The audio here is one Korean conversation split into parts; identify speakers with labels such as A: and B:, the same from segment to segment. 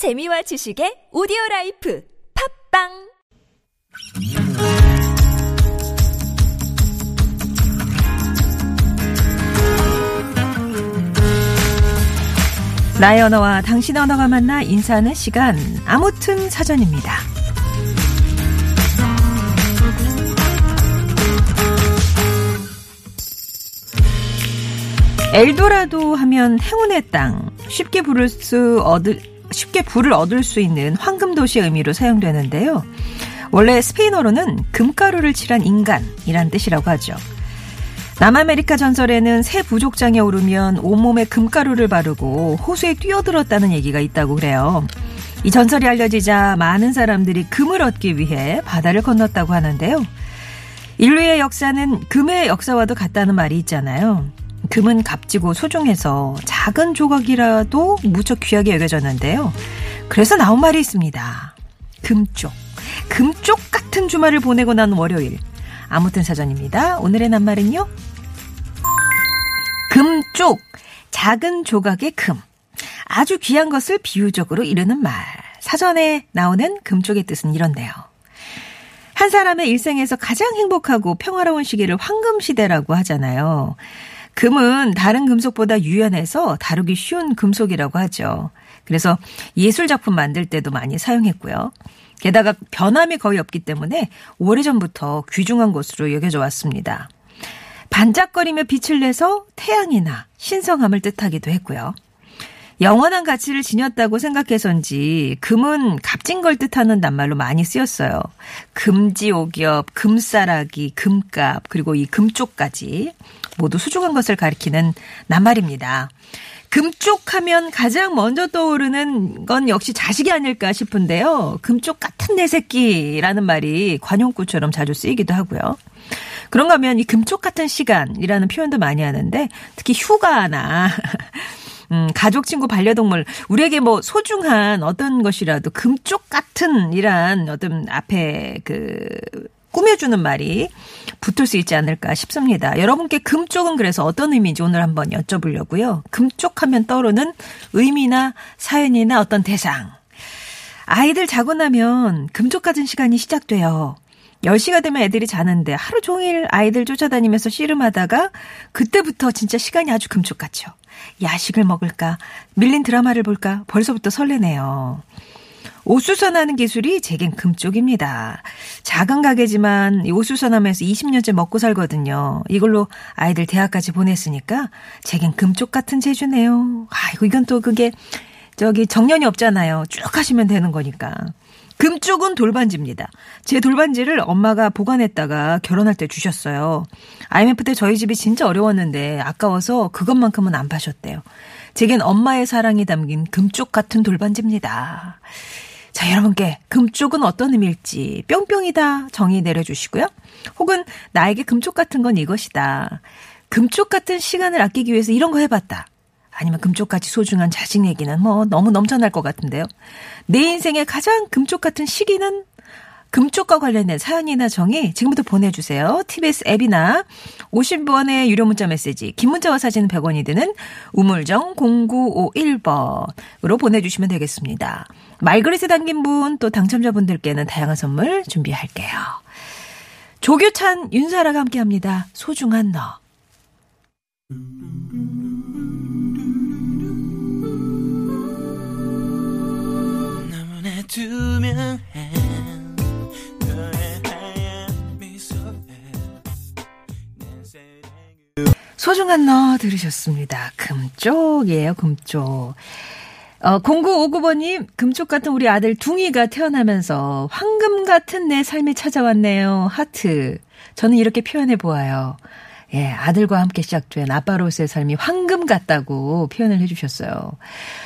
A: 재미와 지식의 오디오 라이프 팟빵
B: 나의 언어와 당신 언어가 만나 인사하는 시간 아무튼 사전입니다. 엘도라도 하면 행운의 땅 쉽게 부를 수 얻을 쉽게 부를 얻을 수 있는 황금 도시의 의미로 사용되는데요. 원래 스페인어로는 금가루를 칠한 인간이란 뜻이라고 하죠. 남아메리카 전설에는 새 부족장에 오르면 온몸에 금가루를 바르고 호수에 뛰어들었다는 얘기가 있다고 그래요. 이 전설이 알려지자 많은 사람들이 금을 얻기 위해 바다를 건넜다고 하는데요. 인류의 역사는 금의 역사와도 같다는 말이 있잖아요. 금은 값지고 소중해서 작은 조각이라도 무척 귀하게 여겨졌는데요. 그래서 나온 말이 있습니다. 금쪽. 금쪽 같은 주말을 보내고 난 월요일. 아무튼 사전입니다. 오늘의 낱말은요. 금쪽. 작은 조각의 금. 아주 귀한 것을 비유적으로 이르는 말. 사전에 나오는 금쪽의 뜻은 이런데요. 한 사람의 일생에서 가장 행복하고 평화로운 시기를 황금 시대라고 하잖아요. 금은 다른 금속보다 유연해서 다루기 쉬운 금속이라고 하죠. 그래서 예술작품 만들 때도 많이 사용했고요. 게다가 변함이 거의 없기 때문에 오래전부터 귀중한 것으로 여겨져 왔습니다. 반짝거리며 빛을 내서 태양이나 신성함을 뜻하기도 했고요. 영원한 가치를 지녔다고 생각해서인지 금은 값진 걸 뜻하는 낱말로 많이 쓰였어요. 금지오기업, 금싸라기, 금값, 그리고 이 금쪽까지 모두 수중한 것을 가리키는 낱말입니다. 금쪽하면 가장 먼저 떠오르는 건 역시 자식이 아닐까 싶은데요. 금쪽 같은 내 새끼라는 말이 관용구처럼 자주 쓰이기도 하고요. 그런가 하면 이 금쪽 같은 시간이라는 표현도 많이 하는데 특히 휴가나 음, 가족, 친구, 반려동물, 우리에게 뭐 소중한 어떤 것이라도 금쪽 같은 이란 어떤 앞에 그 꾸며주는 말이 붙을 수 있지 않을까 싶습니다. 여러분께 금쪽은 그래서 어떤 의미인지 오늘 한번 여쭤보려고요. 금쪽 하면 떠오르는 의미나 사연이나 어떤 대상. 아이들 자고 나면 금쪽 같은 시간이 시작돼요. 10시가 되면 애들이 자는데 하루 종일 아이들 쫓아다니면서 씨름하다가 그때부터 진짜 시간이 아주 금쪽 같죠. 야식을 먹을까? 밀린 드라마를 볼까? 벌써부터 설레네요. 옷수선하는 기술이 제겐 금쪽입니다. 작은 가게지만 옷수선하면서 20년째 먹고 살거든요. 이걸로 아이들 대학까지 보냈으니까 제겐 금쪽 같은 재주네요. 아이고 이건 또 그게 저기 정년이 없잖아요. 쭉 하시면 되는 거니까. 금쪽은 돌반지입니다. 제 돌반지를 엄마가 보관했다가 결혼할 때 주셨어요. IMF 때 저희 집이 진짜 어려웠는데 아까워서 그것만큼은 안 파셨대요. 제겐 엄마의 사랑이 담긴 금쪽 같은 돌반지입니다. 자, 여러분께 금쪽은 어떤 의미일지 뿅뿅이다 정의 내려주시고요. 혹은 나에게 금쪽 같은 건 이것이다. 금쪽 같은 시간을 아끼기 위해서 이런 거 해봤다. 아니면 금쪽같이 소중한 자식 얘기는 뭐 너무 넘쳐날 것 같은데요. 내 인생의 가장 금쪽 같은 시기는 금쪽과 관련된 사연이나 정의 지금부터 보내주세요. TBS 앱이나 50원의 유료 문자 메시지, 긴 문자와 사진은 100원이 드는 우물정 0951번으로 보내주시면 되겠습니다. 말그릇에 담긴 분 또 당첨자분들께는 다양한 선물 준비할게요. 조교찬 윤사라가 함께합니다. 소중한 너.
C: 사랑을
B: 소중한 너 들으셨습니다. 금쪽이에요, 금쪽. 어, 0959번님, 금쪽 같은 우리 아들 둥이가 태어나면서 황금 같은 내 삶이 찾아왔네요. 하트. 저는 이렇게 표현해 보아요. 예, 아들과 함께 시작된 아빠로서의 삶이 황금 같다고 표현을 해주셨어요.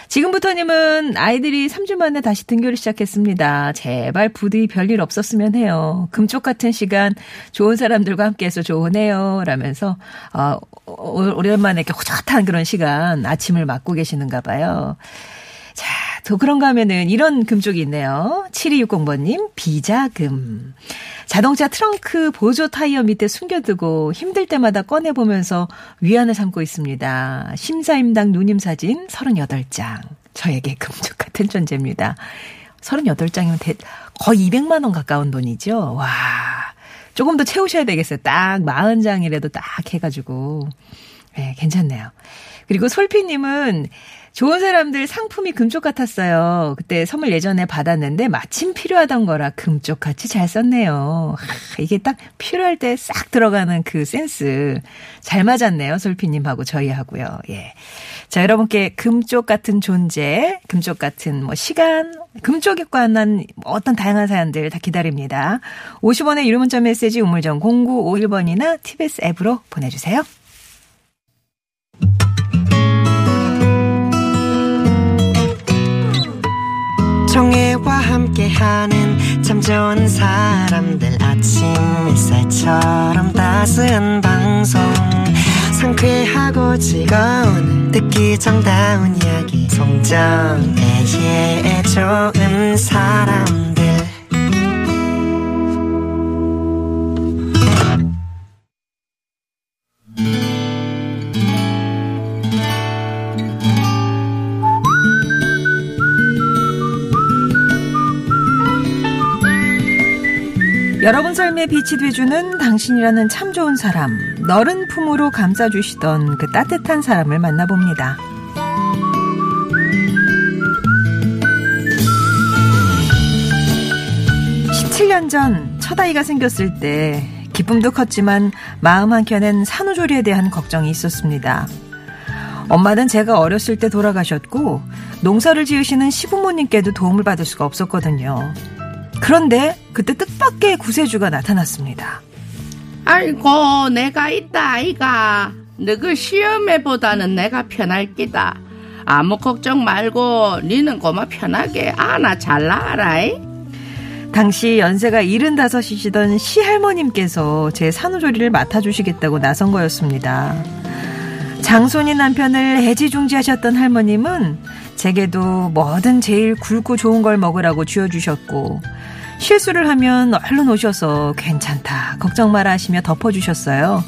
B: 지금부터님은 아이들이 3주 만에 다시 등교를 시작했습니다. 제발 부디 별일 없었으면 해요. 금쪽 같은 시간 좋은 사람들과 함께해서 좋으네요. 라면서 어, 오- 오랜만에 이렇게 호젓한 그런 시간 아침을 맞고 계시는가 봐요. 자, 또 그런가 하면은 이런 금쪽이 있네요. 7260번님, 비자금. 자동차 트렁크 보조 타이어 밑에 숨겨두고 힘들 때마다 꺼내보면서 위안을 삼고 있습니다. 심사임당 누님 사진 38장. 저에게 금쪽 같은 존재입니다. 38장이면 대, 거의 200만 원 가까운 돈이죠. 와. 조금 더 채우셔야 되겠어요. 딱 40장이라도 딱 해가지고. 네, 괜찮네요. 그리고 솔피님은 좋은 사람들 상품이 금쪽 같았어요. 그때 선물 예전에 받았는데 마침 필요하던 거라 금쪽 같이 잘 썼네요. 하, 이게 딱 필요할 때 싹 들어가는 그 센스. 잘 맞았네요. 솔피님하고 저희하고요. 예. 자, 여러분께 금쪽 같은 존재, 금쪽 같은 뭐 시간, 금쪽에 관한 어떤 다양한 사연들 다 기다립니다. 50원의 유료 문자 메시지 우물정 0951번이나 TBS 앱으로 보내주세요.
D: 정혜와 함께하는 참 좋은 사람들 아침 햇살처럼 따스한 방송. 상쾌하고 즐거운 듣기 정다운 이야기. 송정애의 좋은 사람
B: 여러분 삶에 빛이 돼주는 당신이라는 참 좋은 사람, 너른 품으로 감싸주시던 그 따뜻한 사람을 만나봅니다. 17년 전첫 아이가 생겼을 때 기쁨도 컸지만 마음 한켠엔 산후조리에 대한 걱정이 있었습니다. 엄마는 제가 어렸을 때 돌아가셨고 농사를 지으시는 시부모님께도 도움을 받을 수가 없었거든요. 그런데 그때 뜻밖의 구세주가 나타났습니다.
E: 아이고 내가 있다 아이가 너그 시험에보다는 내가 편할 끼다 아무 걱정 말고 니는 고마 편하게 아나 잘 나아라이
B: 당시 연세가 75이시던 시할머님께서 제 산후조리를 맡아주시겠다고 나선 거였습니다. 장손이 남편을 애지중지하셨던 할머님은 제게도 뭐든 제일 굵고 좋은 걸 먹으라고 쥐어주셨고 실수를 하면 얼른 오셔서 괜찮다 걱정 마라 하시며 덮어주셨어요.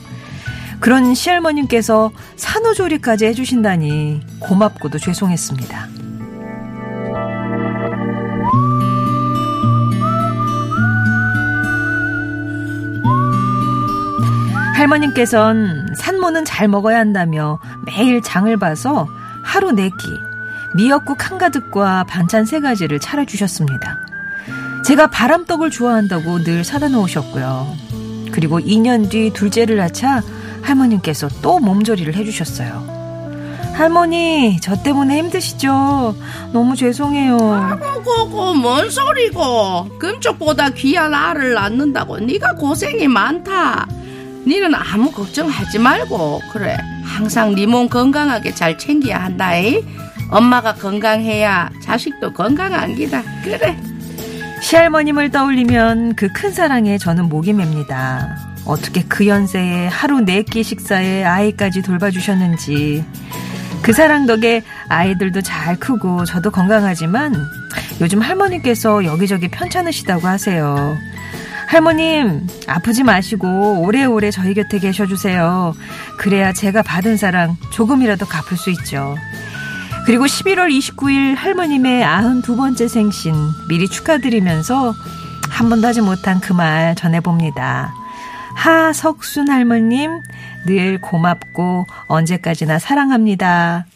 B: 그런 시할머님께서 산후조리까지 해주신다니 고맙고도 죄송했습니다. 할머님께선 산모는 잘 먹어야 한다며 매일 장을 봐서 하루 네 끼, 미역국 한 가득과 반찬 세 가지를 차려주셨습니다. 제가 바람떡을 좋아한다고 늘 사다 놓으셨고요. 그리고 2년 뒤 둘째를 낳자 할머님께서 또 몸조리를 해주셨어요. 할머니, 저 때문에 힘드시죠? 너무 죄송해요.
E: 아고고고 뭔 소리고 금쪽보다 귀한 알을 낳는다고 네가 고생이 많다 니는 아무 걱정하지 말고 그래 항상 네 몸 건강하게 잘 챙겨야 한다이 엄마가 건강해야 자식도 건강한 기다 그래
B: 시할머님을 떠올리면 그 큰 사랑에 저는 목이 맵니다. 어떻게 그 연세에 하루 네 끼 식사에 아이까지 돌봐주셨는지. 그 사랑 덕에 아이들도 잘 크고 저도 건강하지만 요즘 할머니께서 여기저기 편찮으시다고 하세요. 할머님, 아프지 마시고 오래오래 저희 곁에 계셔주세요. 그래야 제가 받은 사랑 조금이라도 갚을 수 있죠. 그리고 11월 29일 할머님의 92번째 생신 미리 축하드리면서 한 번도 하지 못한 그 말 전해봅니다. 하석순 할머님, 늘 고맙고 언제까지나 사랑합니다.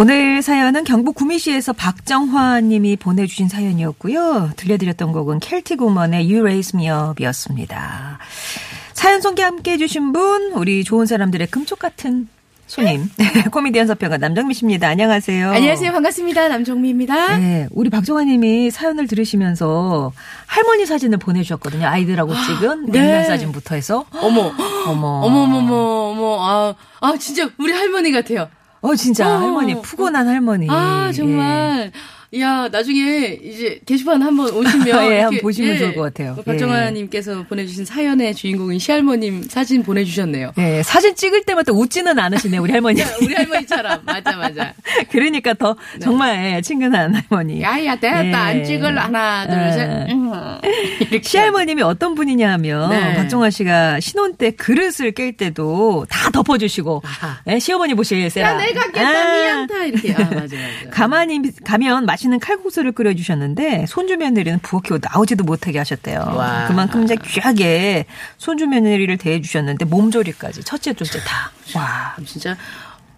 B: 오늘 사연은 경북 구미시에서 박정화 님이 보내주신 사연이었고요. 들려드렸던 곡은 켈틱 우먼의 You Raise Me Up이었습니다. 사연 소개 함께 해주신 분, 우리 좋은 사람들의 금쪽 같은 손님, 코미디언 서평가 남정미 씨입니다. 안녕하세요.
F: 안녕하세요. 반갑습니다. 남정미입니다.
B: 네, 우리 박정화 님이 사연을 들으시면서 할머니 사진을 보내주셨거든요. 아이들하고 찍은
F: 네.
B: 냉면 사진부터 해서.
F: 어머,
B: 어머.
F: 어머머머, 어머, 아, 아, 진짜 우리 할머니 같아요.
B: 어, 진짜
F: 어,
B: 할머니, 푸근한 할머니.
F: 아, 정말. 야, 나중에 이제 게시판 한번 오시면.
B: 예, 한번 보시면 좋을 것 같아요.
F: 뭐 박정아님께서 보내주신 사연의 주인공인 시할머님 사진 보내주셨네요.
B: 예, 사진 찍을 때마다 웃지는 않으시네, 우리 할머니.
F: 우리 할머니처럼. 맞아, 맞아.
B: 그러니까 더 정말 예, 친근한 할머니.
F: 야야, 됐다.
B: 예.
F: 안 찍을 하나, 둘,
B: 예.
F: 셋.
B: 시할머님이 어떤 분이냐 하면
F: 네.
B: 박정아 씨가 신혼 때 그릇을 깰 때도 다 덮어주시고. 예, 시어머니 보실세라.
F: 야, 내가 깼다,
B: 아.
F: 미안다. 이렇게. 아, 맞아, 맞아.
B: 가만히 가면 맛 있는 칼국수를 끓여주셨는데 손주 며느리는 부엌에 나오지도 못하게 하셨대요.
F: 와.
B: 그만큼 이제 귀하게 손주 며느리를 대해주셨는데 몸조리까지 첫째 둘째 다. 와.
F: 진짜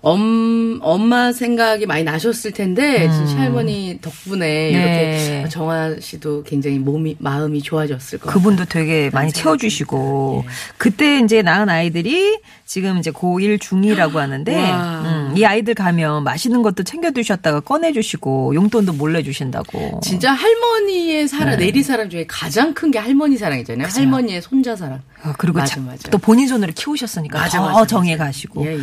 F: 엄, 엄마 생각이 많이 나셨을 텐데, 진짜 할머니 덕분에
B: 음. 네.
F: 이렇게 정화 씨도 굉장히 몸이, 마음이 좋아졌을 것 같아요.
B: 그분도 되게 많이 채워주시고 그때 이제 낳은 아이들이 지금 이제 고1 중2라고 하는데
F: 와.
B: 음, 이 아이들 가면 맛있는 것도 챙겨두셨다가 꺼내 주시고 용돈도 몰래 주신다고.
F: 진짜 할머니의 사랑, 내리 사랑 중에 가장 큰 게 할머니 사랑이잖아요. 할머니의 손자 사랑.
B: 어, 그리고
F: 맞아,
B: 참
F: 맞아.
B: 또 본인 손으로 키우셨으니까
F: 맞아,
B: 더
F: 맞아, 맞아.
B: 가시고
F: 예, 예.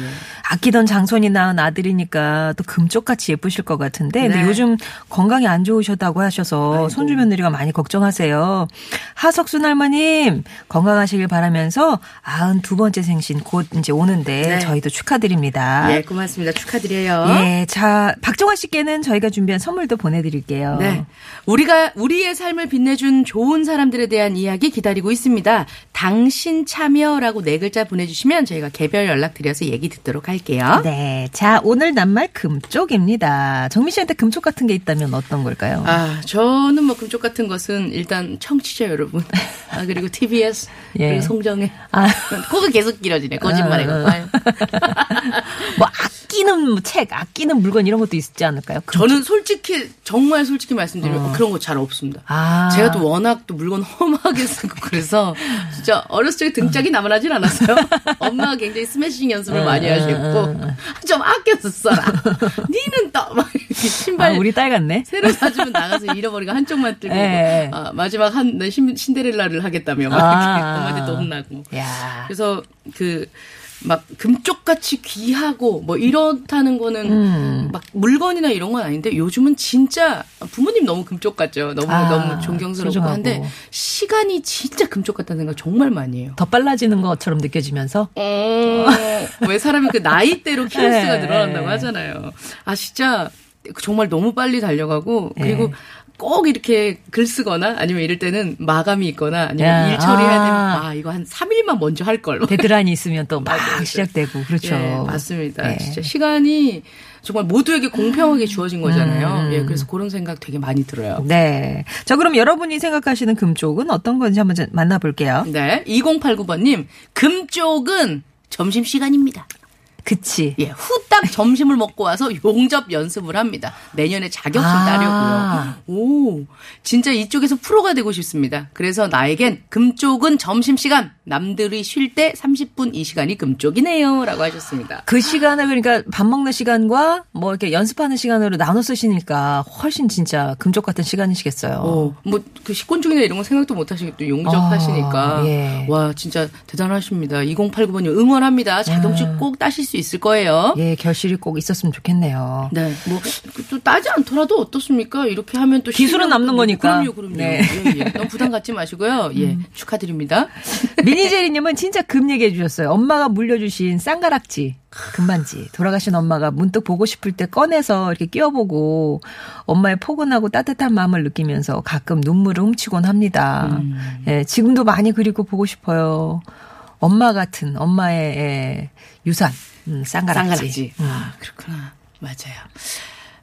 B: 아끼던 장 손이 낳은 아들이니까 또 금쪽같이 예쁘실 것 같은데 근데
F: 네.
B: 요즘 건강이 안 좋으셨다고 하셔서 손주 며느리가 많이 걱정하세요. 하석순 할머님 건강하시길 바라면서 92번째 생신 곧 이제 오는데
F: 네.
B: 저희도 축하드립니다.
F: 예, 고맙습니다. 축하드려요.
B: 예, 자 박정화 씨께는 저희가 준비한 선물도 보내드릴게요.
F: 네. 우리가, 우리의 삶을 빛내준 좋은 사람들에 대한 이야기 기다리고 있습니다. 당신 참여라고 네 글자 보내주시면 저희가 개별 연락 드려서 얘기 듣도록 할게요.
B: 네, 자 오늘 낱말 금쪽입니다. 정민 씨한테 금쪽 같은 게 있다면 어떤 걸까요?
F: 아, 저는 뭐 금쪽 같은 것은 일단 청취자 여러분. 아, 그리고 TBS.
B: 예.
F: 그리고 송정혜.
B: 아.
F: 코가 계속 길어지네. 거짓말 해갖고. 아유.
B: 뭐 아끼는 뭐 책, 아끼는 물건 이런 것도 있지 않을까요? 금-
F: 저는 솔직히, 정말 솔직히 말씀드리면 그런 거 잘 없습니다.
B: 아.
F: 제가 또 워낙 또 물건 험하게 쓰고 그래서 진짜 어렸을 적에 등짝이 나무라진 않았어요. 엄마가 굉장히 스매싱 연습을 많이 하셨고 좀 아껴서 써라. 니는 또막 신발
B: 아, 우리 딸 같네.
F: 새로 사주면 나가서 잃어버리고 한쪽만 들고
B: 예.
F: 아, 마지막 한 네, 신- 신데렐라를 하겠다며 막
B: 아.
F: 이렇게 엄마한테 또 혼나고
B: 야.
F: 그래서 그 막 금쪽같이 귀하고 뭐 이렇다는 거는
B: 음.
F: 막 물건이나 이런 건 아닌데 요즘은 진짜 부모님 너무 금쪽 같죠. 너무
B: 아,
F: 너무 존경스럽고
B: 소중하고.
F: 한데 시간이 진짜 금쪽 같다는 생각 정말 많이 해요.
B: 더 빨라지는 것처럼 느껴지면서
F: 어, 왜 사람이 그 나이대로 키로수가
B: 네.
F: 늘어난다고 하잖아요. 아 진짜 정말 너무 빨리 달려가고 그리고
B: 네.
F: 꼭 이렇게 글 쓰거나 아니면 이럴 때는 마감이 있거나 아니면
B: 야,
F: 일 처리해야 되면
B: 아.
F: 아 이거 한 3일만 먼저 할 걸.
B: 데드라인이 있으면 또 막. 시작되고 그렇죠.
F: 예, 맞습니다.
B: 네.
F: 진짜 시간이 정말 모두에게 공평하게 주어진 거잖아요.
B: 음.
F: 예, 그래서 그런 생각 되게 많이 들어요.
B: 네. 자, 그럼 여러분이 생각하시는 금쪽은 어떤 건지 한번 좀 만나볼게요.
F: 네, 2089번님 금쪽은 점심 시간입니다.
B: 그치.
F: 예, 후딱 점심을 먹고 와서 용접 연습을 합니다. 내년에 자격증
B: 아.
F: 따려고요. 오, 진짜 이쪽에서 프로가 되고 싶습니다. 그래서 나에겐 금쪽은 점심시간, 남들이 쉴 때 30분 이 시간이 금쪽이네요. 라고 하셨습니다.
B: 그 시간을 그러니까 밥 먹는 시간과 뭐 이렇게 연습하는 시간으로 나눠 쓰시니까 훨씬 진짜 금쪽 같은 시간이시겠어요.
F: 어, 뭐, 그 식곤증이나 이런 거 생각도 못 하시고 또 용접하시니까.
B: 아, 예.
F: 와, 진짜 대단하십니다. 2089번님 응원합니다. 자격증 꼭 따실 수 있을 거예요.
B: 예, 결실이 꼭 있었으면 좋겠네요.
F: 네, 뭐, 그또 따지 않더라도 어떻습니까? 이렇게 하면 또.
B: 기술은 남는. 거니까.
F: 그럼요, 그럼요.
B: 네.
F: 예, 예. 너무 부담 갖지 마시고요. 예, 축하드립니다.
B: 미니제리님은 진짜 금 얘기해 주셨어요. 엄마가 물려주신 쌍가락지, 금반지. 돌아가신 엄마가 문득 보고 싶을 때 꺼내서 이렇게 끼워보고 엄마의 포근하고 따뜻한 마음을 느끼면서 가끔 눈물을 훔치곤 합니다. 예, 지금도 많이 그리고 보고 싶어요. 엄마 같은 엄마의 예, 유산, 음, 쌍가락지.
F: 쌍가락지. 아, 그렇구나. 맞아요.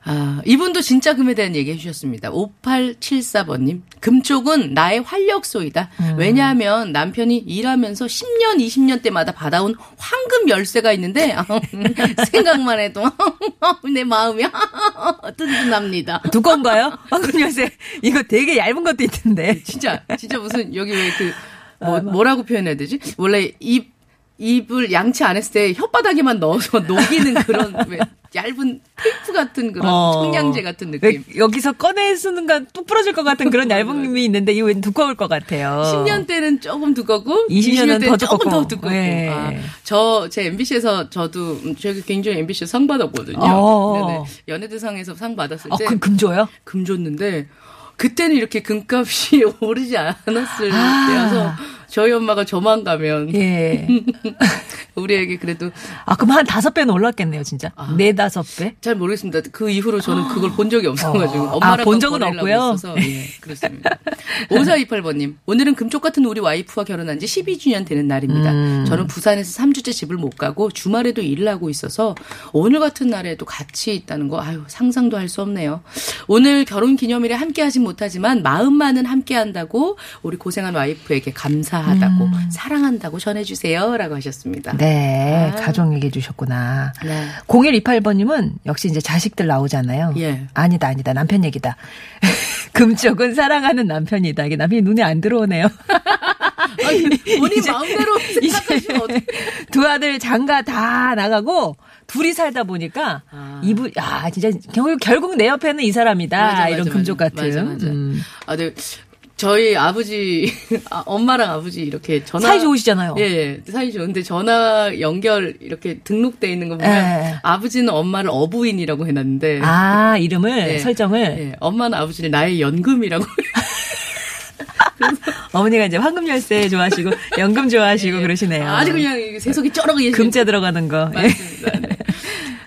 F: 아, 이분도 진짜 금에 대한 얘기 해주셨습니다. 5874번님. 금쪽은 나의 활력소이다.
B: 음.
F: 왜냐하면 남편이 일하면서 10년, 20년 때마다 받아온 황금 열쇠가 있는데, 생각만 해도 내 마음이 든든합니다.
B: 두꺼운가요? 방금 요새 이거 되게 얇은 것도 있던데.
F: 진짜, 진짜 무슨, 여기 왜 그, 뭐, 뭐라고 표현해야 되지? 원래 입, 입을 양치 안 했을 때 혓바닥에만 넣어서 녹이는 그런, 왜, 얇은 테이프 같은 그런
B: 어.
F: 청량제 같은
B: 왜
F: 느낌.
B: 여기서 꺼내 순간 뚝 부러질 것 같은 그런 얇은 낌이 있는데 이거 왠 두꺼울 것 같아요.
F: 10년 때는 조금 두껍고
B: 20 년은
F: 20년 때는
B: 더
F: 조금
B: 두껍고.
F: 더 두껍고.
B: 네.
F: 아, 저제 MBC에서 저도 음, 제가 굉장히 MBC 상 받았거든요.
B: 어.
F: 연예대상에서 상 받았을
B: 어,
F: 때
B: 금, 금줘요?
F: 금 줬는데 그때는 이렇게 금값이 오르지 않았을
B: 아.
F: 때여서 저희 엄마가 저만 가면
B: 예.
F: 우리에게 그래도
B: 아, 그럼 한 다섯 배는 올랐겠네요, 진짜. 네, 다섯 배?
F: 잘 모르겠습니다. 그 이후로 저는 그걸 본 적이 없어가지고
B: 어.
F: 엄마랑
B: 아, 본 적은 없고요?
F: 있어서 예, 그렇습니다. 5428번님 오늘은 금쪽 같은 우리 와이프와 결혼한 지 12주년 되는 날입니다.
B: 음.
F: 저는 부산에서 3주째 집을 못 가고 주말에도 일을 하고 있어서 오늘 같은 날에도 같이 있다는 거 아유 상상도 할 수 없네요. 오늘 결혼 기념일에 함께 하진 못하지만 마음만은 함께 한다고 우리 고생한 와이프에게 감사 하다고 사랑한다고 전해주세요라고 하셨습니다.
B: 음. 네,
F: 아.
B: 가족 얘기해 주셨구나.
F: 네.
B: 0128번님은 역시 이제 자식들 나오잖아요.
F: 예.
B: 아니다, 아니다. 남편 얘기다. 금쪽은 사랑하는 남편이다. 이게 남편이 눈에 안 들어오네요.
F: 아니, 본인
B: 이제-
F: 마음대로 생각하시면 어떡해.
B: 두 아들 장가 다 나가고 둘이 살다 보니까
F: 아.
B: 이분 아 진짜 결국 내 옆에는 이 사람이다
F: 맞아,
B: 이런
F: 맞아,
B: 금쪽
F: 맞아.
B: 같은
F: 맞아, 맞아.
B: 음.
F: 아, 네. 저희 아버지, 아, 엄마랑 아버지 이렇게 전화.
B: 사이 좋으시잖아요.
F: 예, 예. 사이 좋은데 전화 연결 이렇게 등록돼 있는 거 보면
B: 예.
F: 아버지는 엄마를 어부인이라고 해놨는데.
B: 아 이름을
F: 예.
B: 설정을
F: 예, 엄마는 아버지를 나의 연금이라고.
B: 어머니가 이제 황금 열쇠 좋아하시고 연금 좋아하시고 그러시네요.
F: 예. 아주 그냥 이 세속이 쩔어 계시는.
B: 금자 들어가는 거. 예.
F: 맞습니다. 네.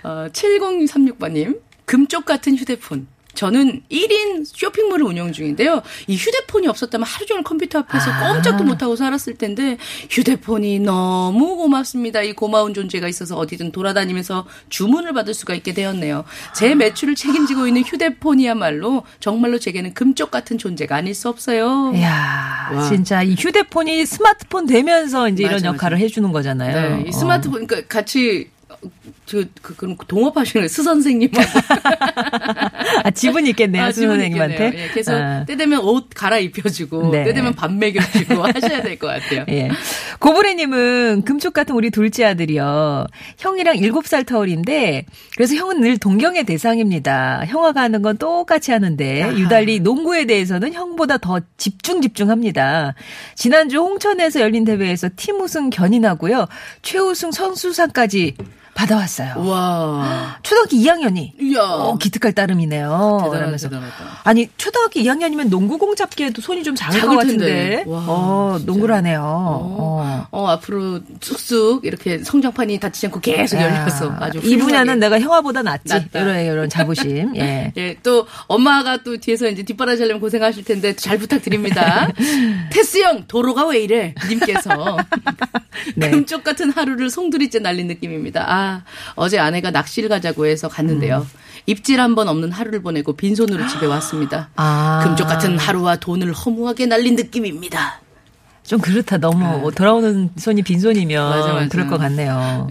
F: 어, 7036번님, 금쪽 같은 휴대폰. 저는 1인 쇼핑몰을 운영 중인데요. 이 휴대폰이 없었다면 하루 종일 컴퓨터 앞에서
B: 아.
F: 꼼짝도 못하고 살았을 텐데 휴대폰이 너무 고맙습니다. 이 고마운 존재가 있어서 어디든 돌아다니면서 주문을 받을 수가 있게 되었네요. 제 매출을 책임지고 있는 휴대폰이야말로 정말로 제게는 금쪽 같은 존재가 아닐 수 없어요.
B: 이야,
F: 와.
B: 진짜 이 휴대폰이 스마트폰 되면서 이제 이런
F: 맞아,
B: 역할을 해주는 거잖아요.
F: 네, 이 스마트폰, 그러니까 같이 그, 그, 그럼 동업하시는 스 선생님.
B: 아, 지분 있겠네요,
F: 아,
B: 수
F: 지분
B: 선생님한테.
F: 예, 그래서
B: 아.
F: 때 되면 옷 갈아입혀주고
B: 네.
F: 때 되면 밥 먹여주고 하셔야 될 것 같아요.
B: 예. 고브레님은 금쪽 같은 우리 둘째 아들이요. 형이랑 7살 터울인데, 그래서 형은 늘 동경의 대상입니다. 형아가 하는 건 똑같이 하는데, 유달리 농구에 대해서는 형보다 더 집중 집중합니다. 지난주 홍천에서 열린 대회에서 팀 우승 견인하고요. 최우승 선수상까지 받아왔어요.
F: 와,
B: 초등학교 2학년이.
F: 이야,
B: 어, 기특할 따름이네요.
F: 대단하다.
B: 아니 초등학교 2학년이면 농구공 잡기에도 손이 좀 작을
F: 작을
B: 것
F: 텐데.
B: 같은데.
F: 와,
B: 어,
F: 진짜.
B: 농구를 하네요. 어.
F: 어, 앞으로 쑥쑥 이렇게 성장판이 닫히지 않고 계속 열려서 아주
B: 이 분야는. 내가 형아보다 낫지.
F: 낫다.
B: 이런 이런 자부심. 예.
F: 예, 또 엄마가 또 뒤에서 이제 뒷바라지 하려면 고생하실 텐데 잘 부탁드립니다. 테스 형 도로가 왜 이래? 님께서
B: 네.
F: 금쪽 같은 하루를 송두리째 날린 느낌입니다. 아 어제 아내가 낚시를 가자고 해서 갔는데요.
B: 음.
F: 입질 한 번 없는 하루를 보내고 빈손으로 집에 왔습니다.
B: 아.
F: 금쪽 같은 하루와 돈을 허무하게 날린 느낌입니다.
B: 좀 그렇다. 너무 돌아오는 손이 빈손이면
F: 아. 맞아, 맞아.
B: 그럴 것 같네요.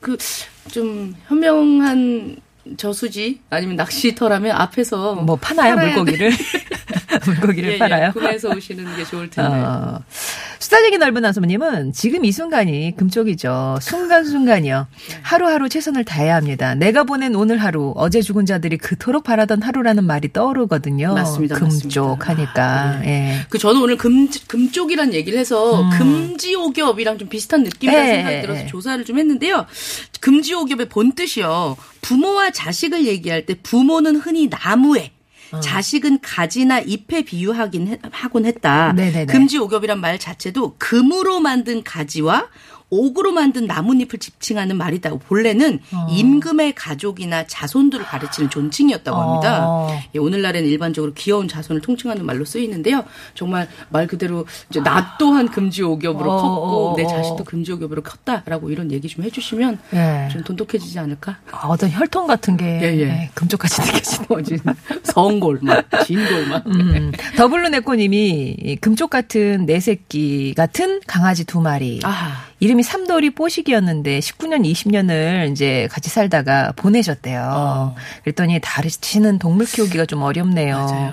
F: 그좀 현명한 저수지 아니면 낚시터라면 앞에서
B: 뭐 파나요 물고기를 물고기를
F: 예, 예,
B: 팔아요.
F: 구매해서 오시는 게 좋을 텐데.
B: 어. 수다쟁이 넓은 아소모님은 지금 이 순간이 금쪽이죠. 순간순간이요. 하루하루 최선을 다해야 합니다. 내가 보낸 오늘 하루, 어제 죽은 자들이 그토록 바라던 하루라는 말이 떠오르거든요.
F: 맞습니다,
B: 금쪽
F: 맞습니다.
B: 하니까. 예.
F: 그 저는 오늘 금 금쪽이란 얘기를 해서 금지오겹이랑 좀 비슷한 느낌이라는
B: 예,
F: 생각이
B: 예,
F: 들어서
B: 예.
F: 조사를 좀 했는데요. 금지오겹의 본 뜻이요. 부모와 자식을 얘기할 때 부모는 흔히 나무에
B: 어.
F: 자식은 가지나 잎에 비유하긴 해- 하곤 했다.
B: 네네네.
F: 금지 오겹이란 말 자체도 금으로 만든 가지와 옥으로 만든 나뭇잎을 지칭하는 말이다. 본래는
B: 어.
F: 임금의 가족이나 자손들을 가르치는 존칭이었다고 합니다.
B: 어.
F: 예, 오늘날에는 일반적으로 귀여운 자손을 통칭하는 말로 쓰이는데요. 정말 말 그대로 이제 나 또한 금지오겹으로
B: 어,
F: 컸고
B: 어,
F: 내
B: 어.
F: 자식도 금지오겹으로 컸다라고 이런 얘기 좀 해주시면
B: 예.
F: 좀 돈독해지지 않을까?
B: 아, 어떤 혈통 같은 게
F: 예, 예.
B: 예, 금쪽같이 느껴지는
F: 어, 지금 성골만, 진골만.
B: 음, 더블루네코님이 이 금쪽 같은 내 새끼 같은 강아지 두 마리.
F: 아,
B: 이름이 삼돌이 뽀식이었는데 19년, 20년을 이제 같이 살다가 보내셨대요. 그랬더니 다르시는 동물 키우기가 좀 어렵네요.
F: 맞아요.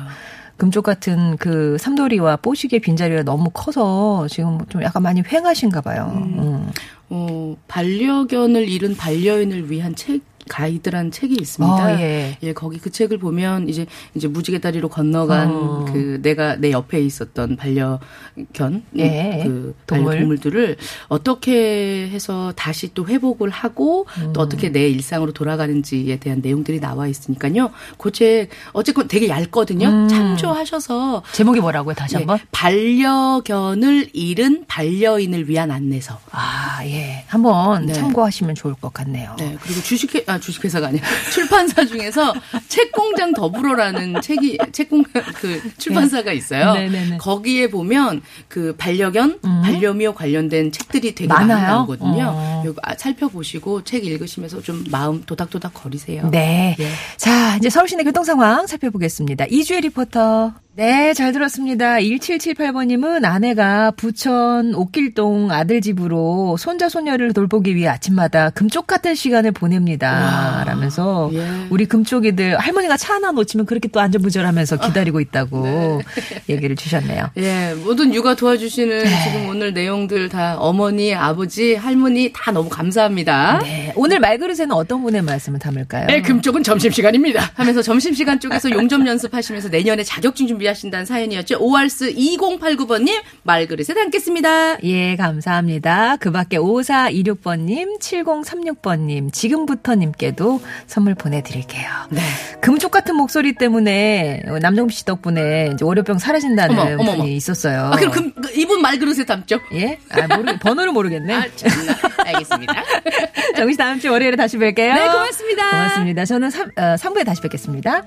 B: 금쪽 같은 그 삼돌이와 뽀식의 빈자리가 너무 커서 지금 좀 약간 많이 횡하신가 봐요. 음.
F: 어, 반려견을 잃은 반려인을 위한 책 가이드란 책이 있습니다.
B: 어, 예.
F: 거기 그 책을 보면 이제 이제 무지개 다리로 건너간
B: 어.
F: 그 내가 내 옆에 있었던 반려견
B: 예.
F: 그
B: 동물.
F: 반려동물들을 어떻게 해서 다시 또 회복을 하고
B: 음.
F: 또 어떻게 내 일상으로 돌아가는지에 대한 내용들이 나와 있으니까요. 그책 어쨌건 되게 얇거든요.
B: 음.
F: 참조하셔서
B: 제목이 뭐라고요? 다시
F: 예,
B: 한번.
F: 반려견을 잃은 반려인을 위한 안내서.
B: 아, 예. 한번
F: 네.
B: 참고하시면 좋을 것 같네요.
F: 네, 그리고 주식회, 아, 주식회사가 아니라 출판사 중에서 책공장 더불어라는 책이, 책공, 그 출판사가 있어요.
B: 네네네.
F: 거기에 보면 그 반려견, 반려묘 관련된 책들이 되게
B: 많아요?
F: 많이 나오거든요.
B: 어.
F: 아, 살펴보시고 책 읽으시면서 좀 마음 도닥도닥 거리세요.
B: 네.
F: 예.
B: 자, 이제 서울시내 교통 상황 살펴보겠습니다. 이주혜 리포터. 네, 잘 들었습니다. 1778번님은 아내가 부천 옥길동 아들 집으로 손자, 손녀를 돌보기 위해 아침마다 금쪽 같은 시간을 보냅니다.
F: 와.
B: 라면서
F: 예.
B: 우리 금쪽이들 할머니가 차 하나 놓치면 그렇게 또 안전부절하면서 기다리고 있다고 얘기를 주셨네요.
F: 예, 모든 육아 도와주시는 지금 오늘 내용들 다 어머니, 아버지, 할머니 다 너무 감사합니다.
B: 네. 오늘 말그릇에는 어떤 분의 말씀을 담을까요?
F: 네, 금쪽은 점심시간입니다. 하면서 점심시간 쪽에서 용접 연습하시면서 내년에 자격증 준비 하신다는 사연이었죠. 오알스 2089번님 말그릇에 담겠습니다.
B: 예, 감사합니다. 그 밖에 5426번님, 7036번님, 지금부터님께도 선물 보내드릴게요.
F: 네.
B: 금쪽 같은 목소리 때문에 남정비 씨 덕분에 이제 월요병 사라진다는
F: 어머, 어머, 어머.
B: 분이 있었어요.
F: 아, 그럼 금, 그 이분 말그릇에 담죠?
B: 예? 아, 모르, 번호를 모르겠네.
F: 아, 참나. 알겠습니다.
B: 정씨 다음 주 월요일에 다시 뵐게요.
F: 네, 고맙습니다.
B: 고맙습니다. 저는 3, 어, 3부에 다시 뵙겠습니다.